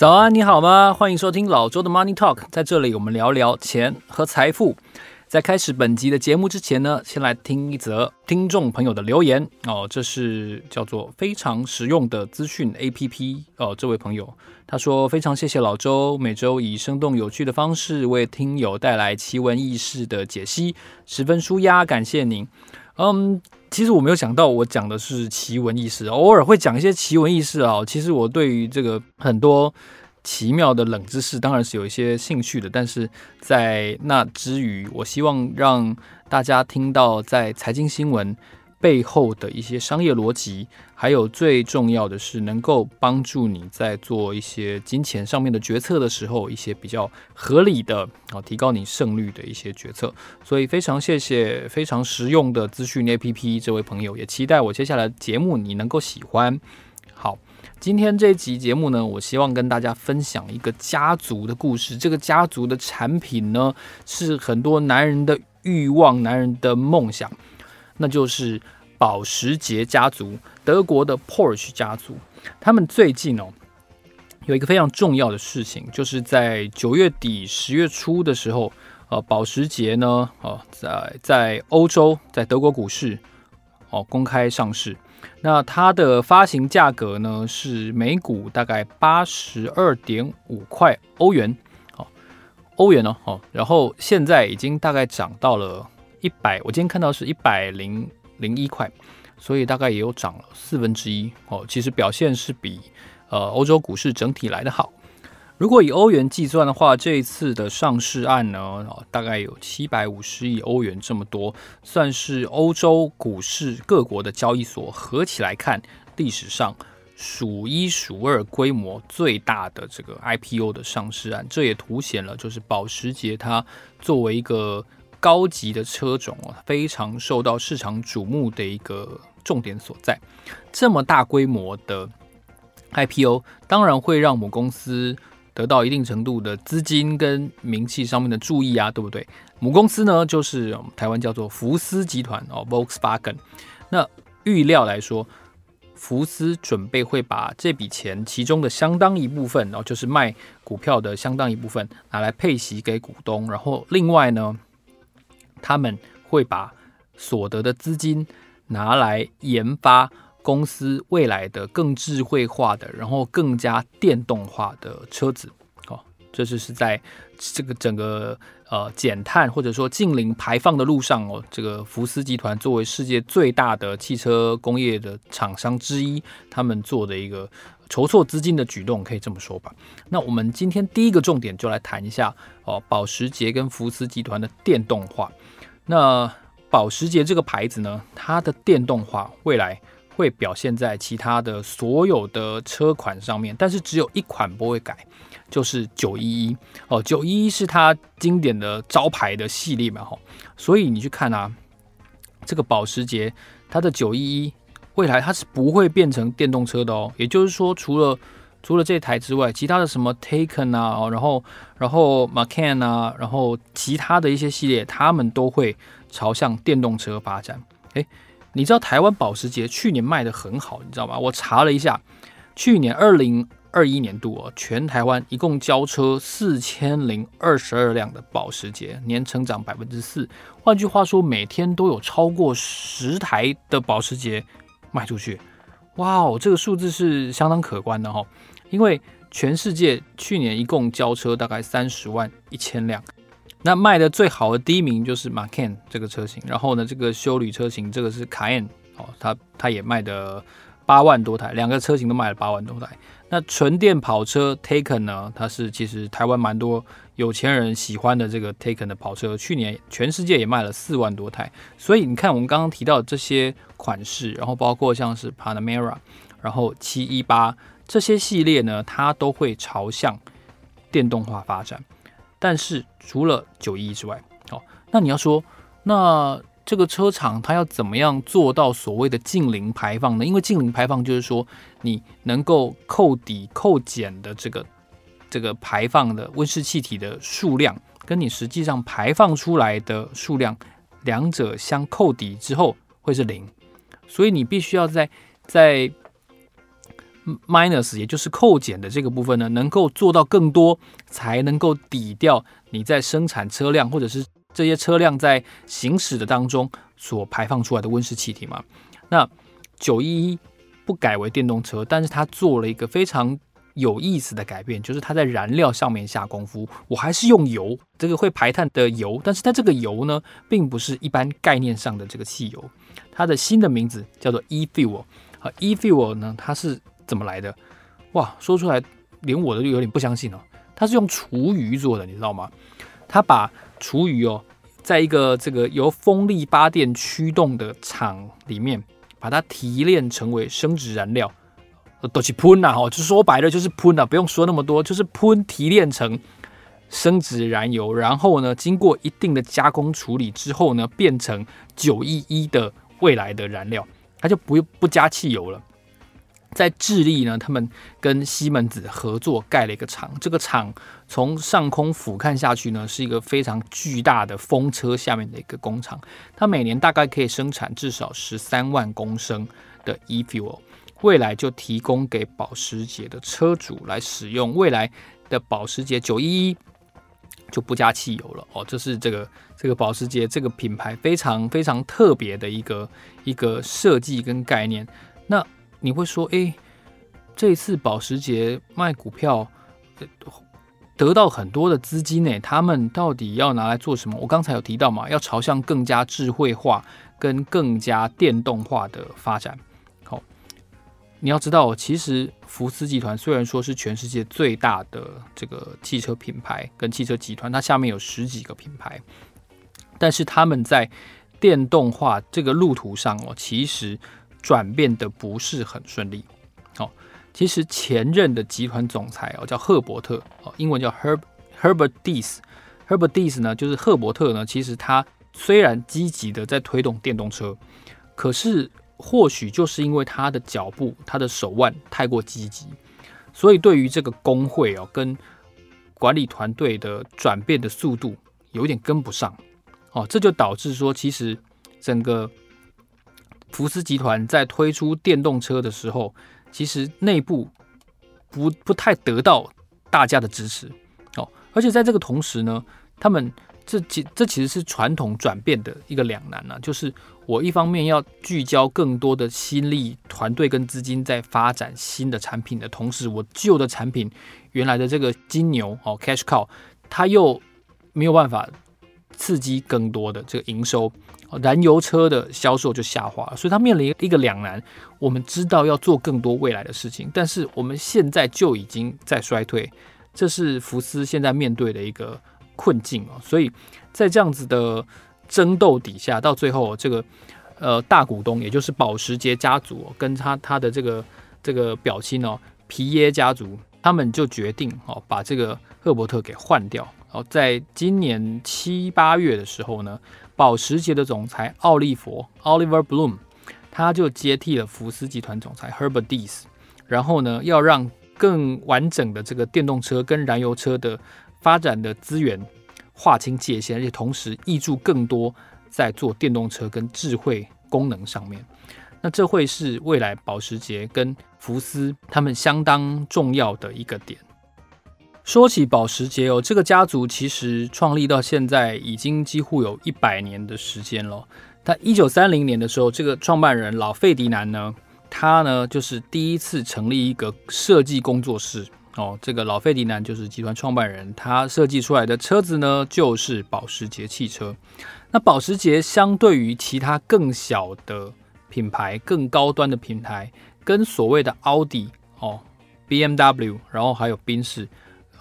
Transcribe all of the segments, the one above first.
早安，你好吗？欢迎收听老周的 Money Talk，在这里我们聊聊钱和财富。在开始本集的节目之前呢，先来听一则听众朋友的留言哦。这是叫做非常实用的资讯 APP 哦。这位朋友他说：“非常谢谢老周，每周以生动有趣的方式为听友带来奇闻异事的解析，十分舒压，感谢您。”嗯。其实我没有想到，我讲的是奇闻异事，偶尔会讲一些奇闻异事啊。其实我对于这个很多奇妙的冷知识，当然是有一些兴趣的。但是在那之余，我希望让大家听到在财经新闻背后的一些商业逻辑，还有最重要的是能够帮助你在做一些金钱上面的决策的时候，一些比较合理的啊，提高你胜率的一些决策。所以非常谢谢非常实用的资讯 APP 这位朋友，也期待我接下来节目你能够喜欢。好，今天这集节目呢，我希望跟大家分享一个家族的故事。这个家族的产品呢，是很多男人的欲望，男人的梦想。那就是保时捷家族，德国的 Porsche 家族。他们最近哦，有一个非常重要的事情，就是在九月底十月初的时候，呃，保时捷呢，哦，在在欧洲，在德国股市哦公开上市。那它的发行价格呢是每股大概八十二点五块欧元，哦，欧元哦，哦，然后现在已经大概涨到了。一百，我今天看到是一百零零一块，所以大概也有涨了四分之一哦。其实表现是比呃欧洲股市整体来得好。如果以欧元计算的话，这一次的上市案呢，哦，大概有七百五十亿欧元这么多，算是欧洲股市各国的交易所合起来看历史上数一数二规模最大的这个 IPO 的上市案。这也凸显了就是保时捷它作为一个。高级的车种哦，非常受到市场瞩目的一个重点所在。这么大规模的 IPO，当然会让母公司得到一定程度的资金跟名气上面的注意啊，对不对？母公司呢，就是台湾叫做福斯集团哦，Volkswagen。那预料来说，福斯准备会把这笔钱其中的相当一部分，哦，就是卖股票的相当一部分拿来配息给股东，然后另外呢。他们会把所得的资金拿来研发公司未来的更智慧化的，然后更加电动化的车子。哦，这就是在这个整个呃减碳或者说净零排放的路上哦，这个福斯集团作为世界最大的汽车工业的厂商之一，他们做的一个筹措资金的举动，可以这么说吧。那我们今天第一个重点就来谈一下哦，保时捷跟福斯集团的电动化。那保时捷这个牌子呢，它的电动化未来会表现在其他的所有的车款上面，但是只有一款不会改，就是九一一哦，九一一是它经典的招牌的系列嘛，吼，所以你去看啊，这个保时捷它的九一一未来它是不会变成电动车的哦，也就是说，除了除了这台之外，其他的什么 Taken 啊，然后然后 Macan 啊，然后其他的一些系列，他们都会朝向电动车发展。诶，你知道台湾保时捷去年卖得很好，你知道吗？我查了一下，去年二零二一年度哦，全台湾一共交车四千零二十二辆的保时捷，年成长百分之四。换句话说，每天都有超过十台的保时捷卖出去。哇哦，这个数字是相当可观的哈。因为全世界去年一共交车大概三十万一千辆，那卖的最好的第一名就是 Macan 这个车型，然后呢，这个修旅车型这个是 kaen 哦，它它也卖的八万多台，两个车型都卖了八万多台。那纯电跑车 Taycan 呢，它是其实台湾蛮多有钱人喜欢的这个 Taycan 的跑车，去年全世界也卖了四万多台。所以你看，我们刚刚提到这些款式，然后包括像是 Panamera，然后七一八这些系列呢，它都会朝向电动化发展。但是除了九一一之外，哦，那你要说，那这个车厂它要怎么样做到所谓的净零排放呢？因为净零排放就是说，你能够扣抵扣减的这个。这个排放的温室气体的数量，跟你实际上排放出来的数量，两者相扣抵之后会是零，所以你必须要在在 minus，也就是扣减的这个部分呢，能够做到更多，才能够抵掉你在生产车辆或者是这些车辆在行驶的当中所排放出来的温室气体嘛。那九一一不改为电动车，但是它做了一个非常。有意思的改变就是它在燃料上面下功夫，我还是用油，这个会排碳的油，但是它这个油呢，并不是一般概念上的这个汽油，它的新的名字叫做 e-fuel 啊，e-fuel 呢，它是怎么来的？哇，说出来连我都有点不相信哦，它是用厨余做的，你知道吗？它把厨余哦，在一个这个由风力发电驱动的厂里面，把它提炼成为生质燃料。都去喷呐，哈，就说白了就是喷呐，不用说那么多，就是喷提炼成生质燃油，然后呢，经过一定的加工处理之后呢，变成九一一的未来的燃料，它就不不加汽油了。在智利呢，他们跟西门子合作盖了一个厂，这个厂从上空俯瞰下去呢，是一个非常巨大的风车下面的一个工厂，它每年大概可以生产至少十三万公升的 e-fuel。未来就提供给保时捷的车主来使用，未来的保时捷911就不加汽油了哦，这是这个这个保时捷这个品牌非常非常特别的一个一个设计跟概念。那你会说，诶，这次保时捷卖股票得到很多的资金呢，他们到底要拿来做什么？我刚才有提到嘛，要朝向更加智慧化跟更加电动化的发展。好你要知道，其实福斯集团虽然说是全世界最大的这个汽车品牌跟汽车集团，它下面有十几个品牌，但是他们在电动化这个路途上哦，其实转变的不是很顺利。哦，其实前任的集团总裁哦叫赫伯特哦，英文叫 Herb Herbert Dis，Herbert Dis 呢就是赫伯特呢，其实他虽然积极的在推动电动车，可是。或许就是因为他的脚步，他的手腕太过积极，所以对于这个工会哦，跟管理团队的转变的速度有点跟不上哦，这就导致说，其实整个福斯集团在推出电动车的时候，其实内部不不太得到大家的支持哦，而且在这个同时呢，他们。这其这其实是传统转变的一个两难呢、就是我一方面要聚焦更多的心力、团队跟资金在发展新的产品的同时，我旧的产品原来的这个金牛哦，cash cow，它又没有办法刺激更多的这个营收，燃油车的销售就下滑，所以它面临一个两难。我们知道要做更多未来的事情，但是我们现在就已经在衰退，这是福斯现在面对的一个。困境哦，所以在这样子的争斗底下，到最后这个呃大股东，也就是保时捷家族跟他他的这个这个表亲哦皮耶家族，他们就决定哦把这个赫伯特给换掉。哦，在今年七八月的时候呢，保时捷的总裁奥利弗 Oliver Bloom 他就接替了福斯集团总裁 Herbert Diess，然后呢要让更完整的这个电动车跟燃油车的。发展的资源划清界限，而且同时挹注更多在做电动车跟智慧功能上面。那这会是未来保时捷跟福斯他们相当重要的一个点。说起保时捷哦，这个家族其实创立到现在已经几乎有一百年的时间了。他一九三零年的时候，这个创办人老费迪南呢，他呢就是第一次成立一个设计工作室。哦，这个老费迪南就是集团创办人，他设计出来的车子呢，就是保时捷汽车。那保时捷相对于其他更小的品牌、更高端的品牌，跟所谓的奥迪、哦 BMW，然后还有宾士，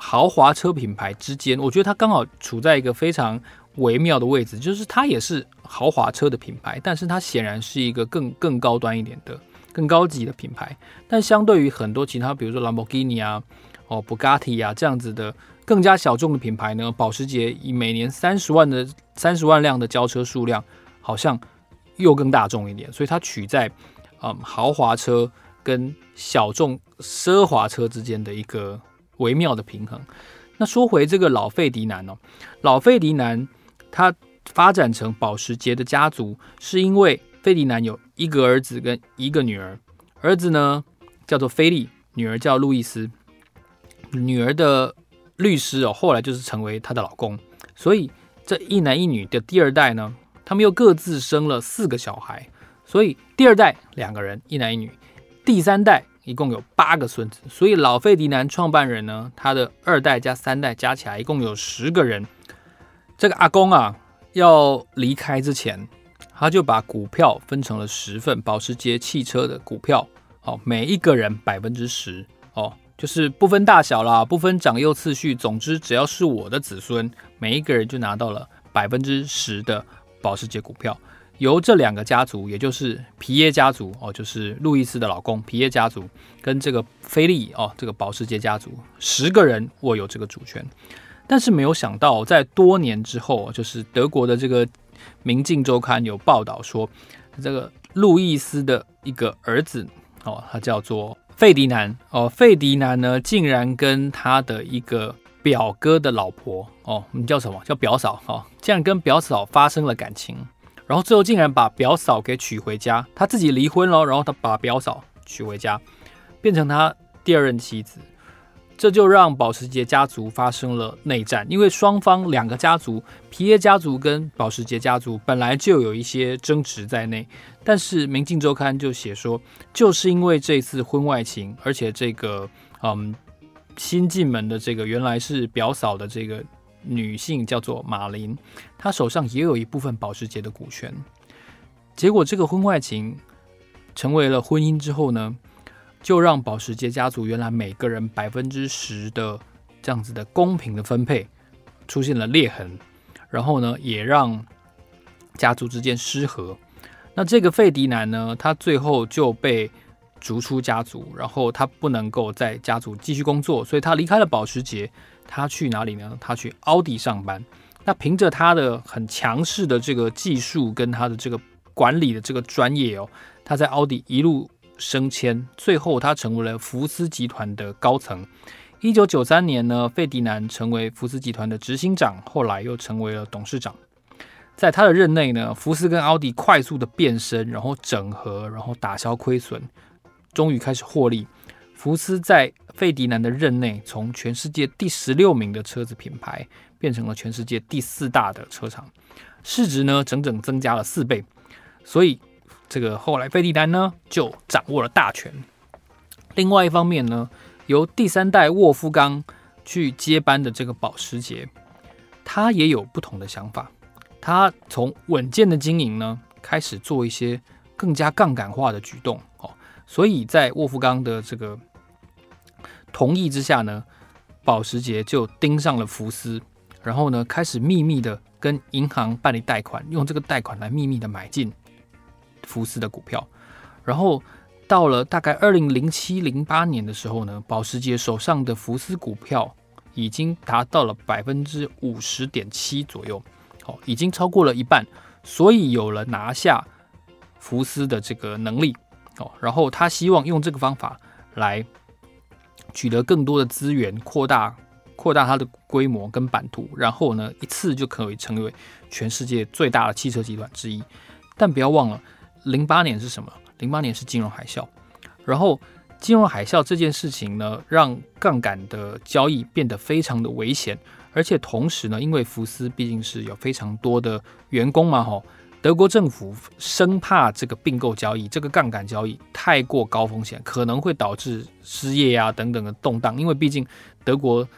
豪华车品牌之间，我觉得它刚好处在一个非常微妙的位置，就是它也是豪华车的品牌，但是它显然是一个更更高端一点的、更高级的品牌。但相对于很多其他，比如说兰博基尼啊、哦布加迪啊这样子的更加小众的品牌呢，保时捷以每年三十万的三十万辆的交车数量，好像又更大众一点，所以它取在嗯豪华车跟小众奢华车之间的一个微妙的平衡。那说回这个老费迪南哦，老费迪南他发展成保时捷的家族，是因为费迪南有一个儿子跟一个女儿，儿子呢叫做菲利，女儿叫路易斯。女儿的律师哦，后来就是成为她的老公，所以这一男一女的第二代呢，他们又各自生了四个小孩，所以第二代两个人，一男一女，第三代。一共有八个孙子，所以老费迪南创办人呢，他的二代加三代加起来一共有十个人。这个阿公啊，要离开之前，他就把股票分成了十份，保时捷汽车的股票，哦，每一个人百分之十，哦，就是不分大小啦，不分长幼次序，总之只要是我的子孙，每一个人就拿到了百分之十的保时捷股票。由这两个家族，也就是皮耶家族哦，就是路易斯的老公皮耶家族，跟这个菲利哦，这个保时捷家族，十个人握有这个主权。但是没有想到，在多年之后，就是德国的这个《明镜周刊》有报道说，这个路易斯的一个儿子哦，他叫做费迪南哦，费迪南呢，竟然跟他的一个表哥的老婆哦，你叫什么？叫表嫂哦，竟然跟表嫂发生了感情。然后最后竟然把表嫂给娶回家，他自己离婚了，然后他把表嫂娶回家，变成他第二任妻子，这就让保时捷家族发生了内战，因为双方两个家族，皮耶家族跟保时捷家族本来就有一些争执在内，但是《明镜周刊》就写说，就是因为这次婚外情，而且这个嗯新进门的这个原来是表嫂的这个。女性叫做马琳，她手上也有一部分保时捷的股权。结果这个婚外情成为了婚姻之后呢，就让保时捷家族原来每个人百分之十的这样子的公平的分配出现了裂痕，然后呢，也让家族之间失和。那这个费迪南呢，他最后就被逐出家族，然后他不能够在家族继续工作，所以他离开了保时捷。他去哪里呢？他去奥迪上班。那凭着他的很强势的这个技术跟他的这个管理的这个专业哦，他在奥迪一路升迁，最后他成为了福斯集团的高层。一九九三年呢，费迪南成为福斯集团的执行长，后来又成为了董事长。在他的任内呢，福斯跟奥迪快速的变身，然后整合，然后打消亏损，终于开始获利。福斯在费迪南的任内，从全世界第十六名的车子品牌变成了全世界第四大的车厂，市值呢整整增加了四倍。所以这个后来费迪南呢就掌握了大权。另外一方面呢，由第三代沃夫冈去接班的这个保时捷，他也有不同的想法。他从稳健的经营呢，开始做一些更加杠杆化的举动哦。所以在沃夫冈的这个同意之下呢，保时捷就盯上了福斯，然后呢，开始秘密的跟银行办理贷款，用这个贷款来秘密的买进福斯的股票。然后到了大概二零零七零八年的时候呢，保时捷手上的福斯股票已经达到了百分之五十点七左右，哦，已经超过了一半，所以有了拿下福斯的这个能力，哦，然后他希望用这个方法来。取得更多的资源，扩大扩大它的规模跟版图，然后呢，一次就可以成为全世界最大的汽车集团之一。但不要忘了，零八年是什么？零八年是金融海啸。然后金融海啸这件事情呢，让杠杆的交易变得非常的危险，而且同时呢，因为福斯毕竟是有非常多的员工嘛，吼。德国政府生怕这个并购交易、这个杠杆交易太过高风险，可能会导致失业啊等等的动荡。因为毕竟德国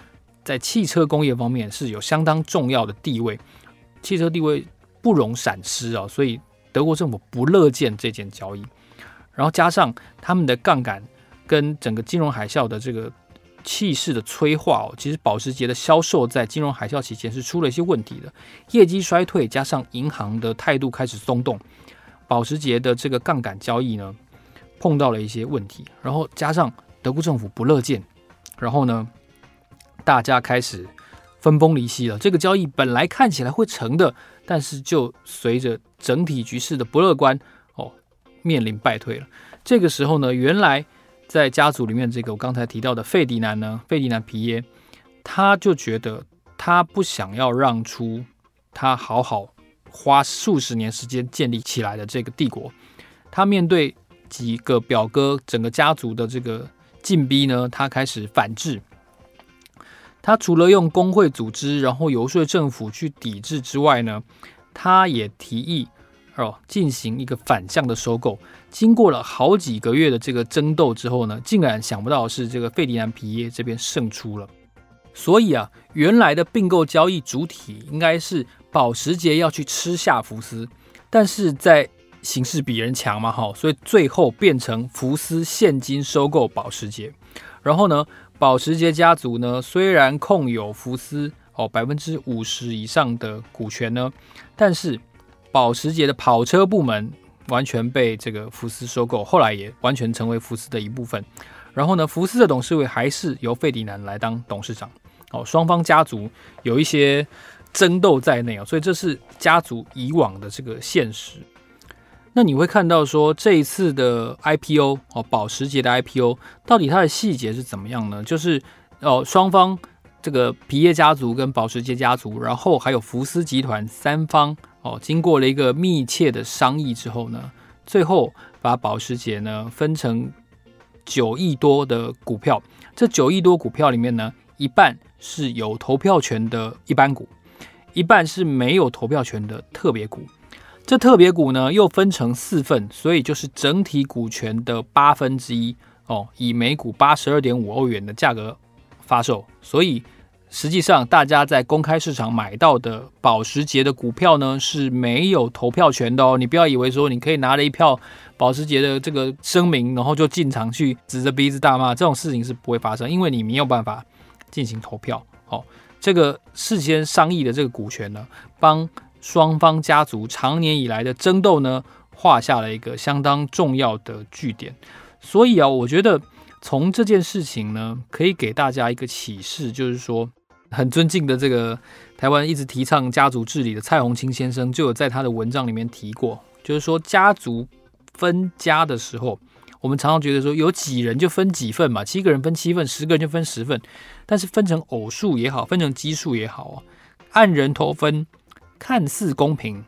在汽车工业方面是有相当重要的地位，汽车地位不容闪失啊，所以德国政府不乐见这件交易。然后加上他们的杠杆跟整个金融海啸的这个气势的催化哦，其实保时捷的销售在金融海啸期间是出了一些问题的，业绩衰退，加上银行的态度开始松动，保时捷的这个杠杆交易呢碰到了一些问题，然后加上德国政府不乐见，然后呢，大家开始分崩离析了。这个交易本来看起来会成的，但是就随着整体局势的不乐观哦，面临败退了。这个时候呢，原来。在家族里面，这个我刚才提到的费迪南呢，费迪南皮耶，他就觉得他不想要让出他好好花数十年时间建立起来的这个帝国。他面对几个表哥整个家族的这个禁逼呢，他开始反制。他除了用工会组织，然后游说政府去抵制之外呢，他也提议。哦，进行一个反向的收购，经过了好几个月的这个争斗之后呢，竟然想不到是这个费迪南皮耶这边胜出了。所以啊，原来的并购交易主体应该是保时捷要去吃下福斯，但是在形势比人强嘛，哈，所以最后变成福斯现金收购保时捷。然后呢，保时捷家族呢虽然控有福斯哦百分之五十以上的股权呢，但是。保时捷的跑车部门完全被这个福斯收购，后来也完全成为福斯的一部分。然后呢，福斯的董事会还是由费迪南来当董事长。哦，双方家族有一些争斗在内啊，所以这是家族以往的这个现实。那你会看到说这一次的 IPO 哦，保时捷的 IPO 到底它的细节是怎么样呢？就是哦，双方这个皮耶家族跟保时捷家族，然后还有福斯集团三方。哦，经过了一个密切的商议之后呢，最后把保时捷呢分成九亿多的股票。这九亿多股票里面呢，一半是有投票权的一般股，一半是没有投票权的特别股。这特别股呢又分成四份，所以就是整体股权的八分之一哦，以每股八十二点五欧元的价格发售，所以。实际上，大家在公开市场买到的保时捷的股票呢，是没有投票权的哦。你不要以为说你可以拿了一票保时捷的这个声明，然后就进场去指着鼻子大骂，这种事情是不会发生，因为你没有办法进行投票。哦，这个事先商议的这个股权呢，帮双方家族长年以来的争斗呢，画下了一个相当重要的句点。所以啊，我觉得从这件事情呢，可以给大家一个启示，就是说。很尊敬的这个台湾一直提倡家族治理的蔡宏清先生，就有在他的文章里面提过，就是说家族分家的时候，我们常常觉得说有几人就分几份嘛，七个人分七份，十个人就分十份，但是分成偶数也好，分成奇数也好，按人头分看似公平，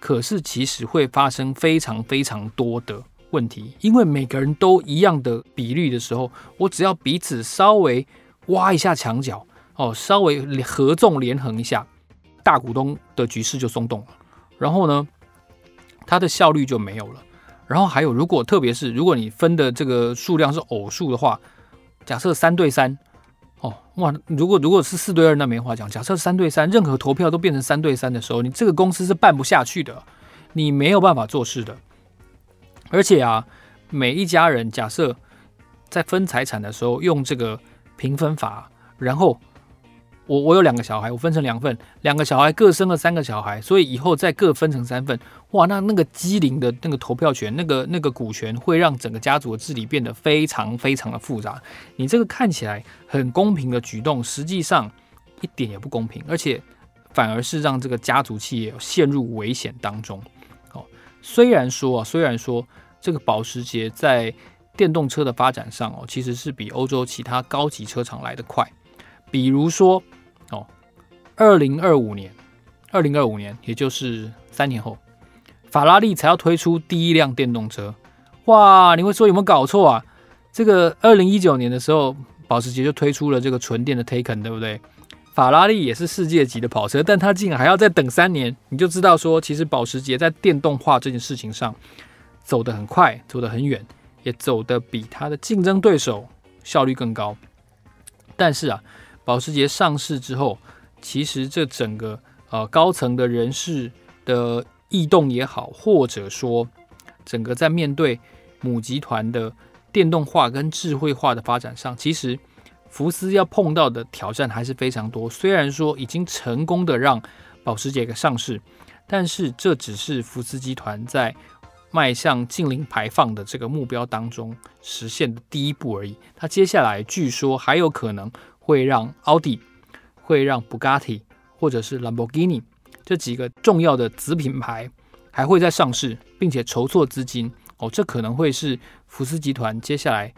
可是其实会发生非常非常多的问题，因为每个人都一样的比率的时候，我只要彼此稍微挖一下墙角。哦，稍微合纵连横一下，大股东的局势就松动了，然后呢，它的效率就没有了。然后还有，如果特别是如果你分的这个数量是偶数的话，假设三对三，哦哇，如果如果是四对二，那没话讲。假设三对三，任何投票都变成三对三的时候，你这个公司是办不下去的，你没有办法做事的。而且啊，每一家人假设在分财产的时候用这个平分法，然后。我我有两个小孩，我分成两份，两个小孩各生了三个小孩，所以以后再各分成三份。哇，那那个机灵的那个投票权，那个那个股权，会让整个家族的治理变得非常非常的复杂。你这个看起来很公平的举动，实际上一点也不公平，而且反而是让这个家族企业陷入危险当中。哦，虽然说啊，虽然说这个保时捷在电动车的发展上哦，其实是比欧洲其他高级车厂来得快。比如说，哦，二零二五年，二零二五年，也就是三年后，法拉利才要推出第一辆电动车。哇，你会说有没有搞错啊？这个二零一九年的时候，保时捷就推出了这个纯电的 Taycan，对不对？法拉利也是世界级的跑车，但它竟然还要再等三年，你就知道说，其实保时捷在电动化这件事情上走得很快，走得很远，也走得比它的竞争对手效率更高。但是啊。保时捷上市之后，其实这整个呃高层的人士的异动也好，或者说整个在面对母集团的电动化跟智慧化的发展上，其实福斯要碰到的挑战还是非常多。虽然说已经成功的让保时捷给上市，但是这只是福斯集团在迈向净零排放的这个目标当中实现的第一步而已。它接下来据说还有可能会让奥迪、会让布加迪或者是 Lamborghini 这几个重要的子品牌还会再上市，并且筹措资金。哦，这可能会是福斯集团接下来。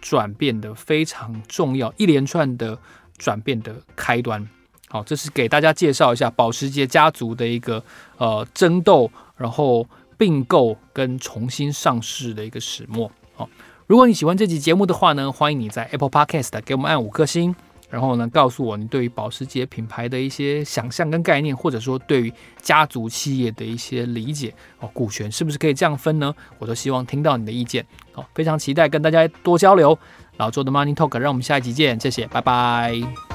转变的非常重要，一连串的转变的开端。好，这是给大家介绍一下保时捷家族的一个呃争斗，然后并购跟重新上市的一个始末。好，如果你喜欢这集节目的话呢，欢迎你在 Apple Podcast 给我们按五颗星。然后呢，告诉我你对于保时捷品牌的一些想象跟概念，或者说对于家族企业的一些理解哦，股权是不是可以这样分呢？我都希望听到你的意见哦，非常期待跟大家多交流。老周的 Money Talk，让我们下一集见，谢谢，拜拜。